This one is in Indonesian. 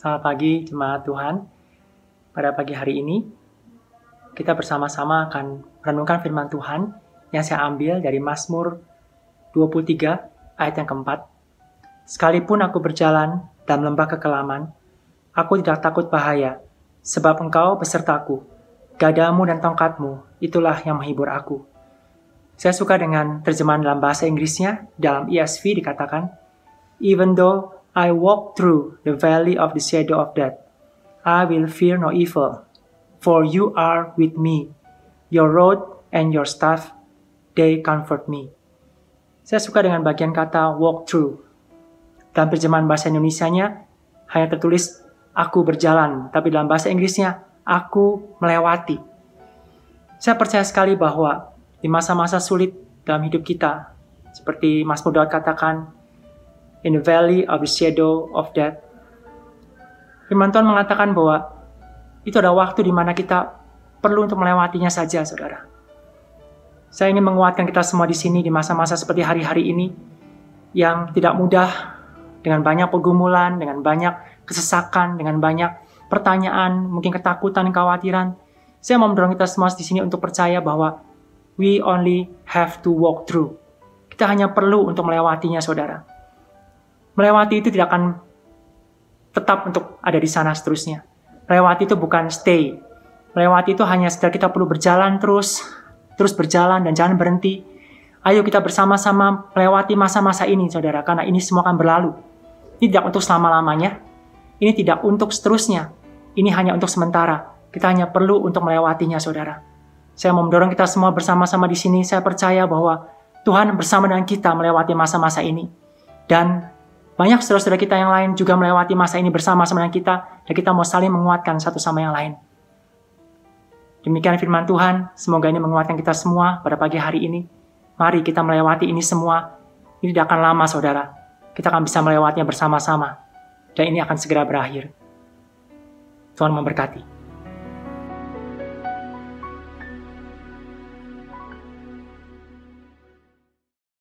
Selamat pagi jemaat Tuhan. Pada pagi hari ini, kita bersama-sama akan merenungkan firman Tuhan yang saya ambil dari Mazmur 23 ayat yang keempat. Sekalipun aku berjalan dalam lembah kekelaman, aku tidak takut bahaya, sebab engkau besertaku. Gadamu dan tongkatmu, itulah yang menghibur aku. Saya suka dengan terjemahan dalam bahasa Inggrisnya, dalam ESV dikatakan, Even though I walk through the valley of the shadow of death, I will fear no evil, for you are with me. Your rod and your staff, they comfort me. Saya suka dengan bagian kata walk through. Dalam terjemahan bahasa Indonesia-nya hanya tertulis aku berjalan, tapi dalam bahasa Inggrisnya aku melewati. Saya percaya sekali bahwa di masa-masa sulit dalam hidup kita, seperti Mas Daud katakan, in the valley of the shadow of death. Firman Tuhan mengatakan bahwa itu ada waktu di mana kita perlu untuk melewatinya saja, saudara. Saya ingin menguatkan kita semua di sini di masa-masa seperti hari-hari ini yang tidak mudah dengan banyak pergumulan, dengan banyak kesesakan, dengan banyak pertanyaan, mungkin ketakutan, kekhawatiran. Saya mau mendorong kita semua di sini untuk percaya bahwa we only have to walk through. Kita hanya perlu untuk melewatinya, saudara melewati itu tidak akan tetap untuk ada di sana seterusnya. Melewati itu bukan stay. Melewati itu hanya sekedar kita perlu berjalan terus, terus berjalan dan jangan berhenti. Ayo kita bersama-sama melewati masa-masa ini, saudara, karena ini semua akan berlalu. Ini tidak untuk selama-lamanya. Ini tidak untuk seterusnya. Ini hanya untuk sementara. Kita hanya perlu untuk melewatinya, saudara. Saya mau mendorong kita semua bersama-sama di sini. Saya percaya bahwa Tuhan bersama dengan kita melewati masa-masa ini. Dan banyak saudara-saudara kita yang lain juga melewati masa ini bersama-sama dengan kita, dan kita mau saling menguatkan satu sama yang lain. Demikian firman Tuhan, semoga ini menguatkan kita semua pada pagi hari ini. Mari kita melewati ini semua. Ini tidak akan lama, saudara. Kita akan bisa melewatinya bersama-sama. Dan ini akan segera berakhir. Tuhan memberkati.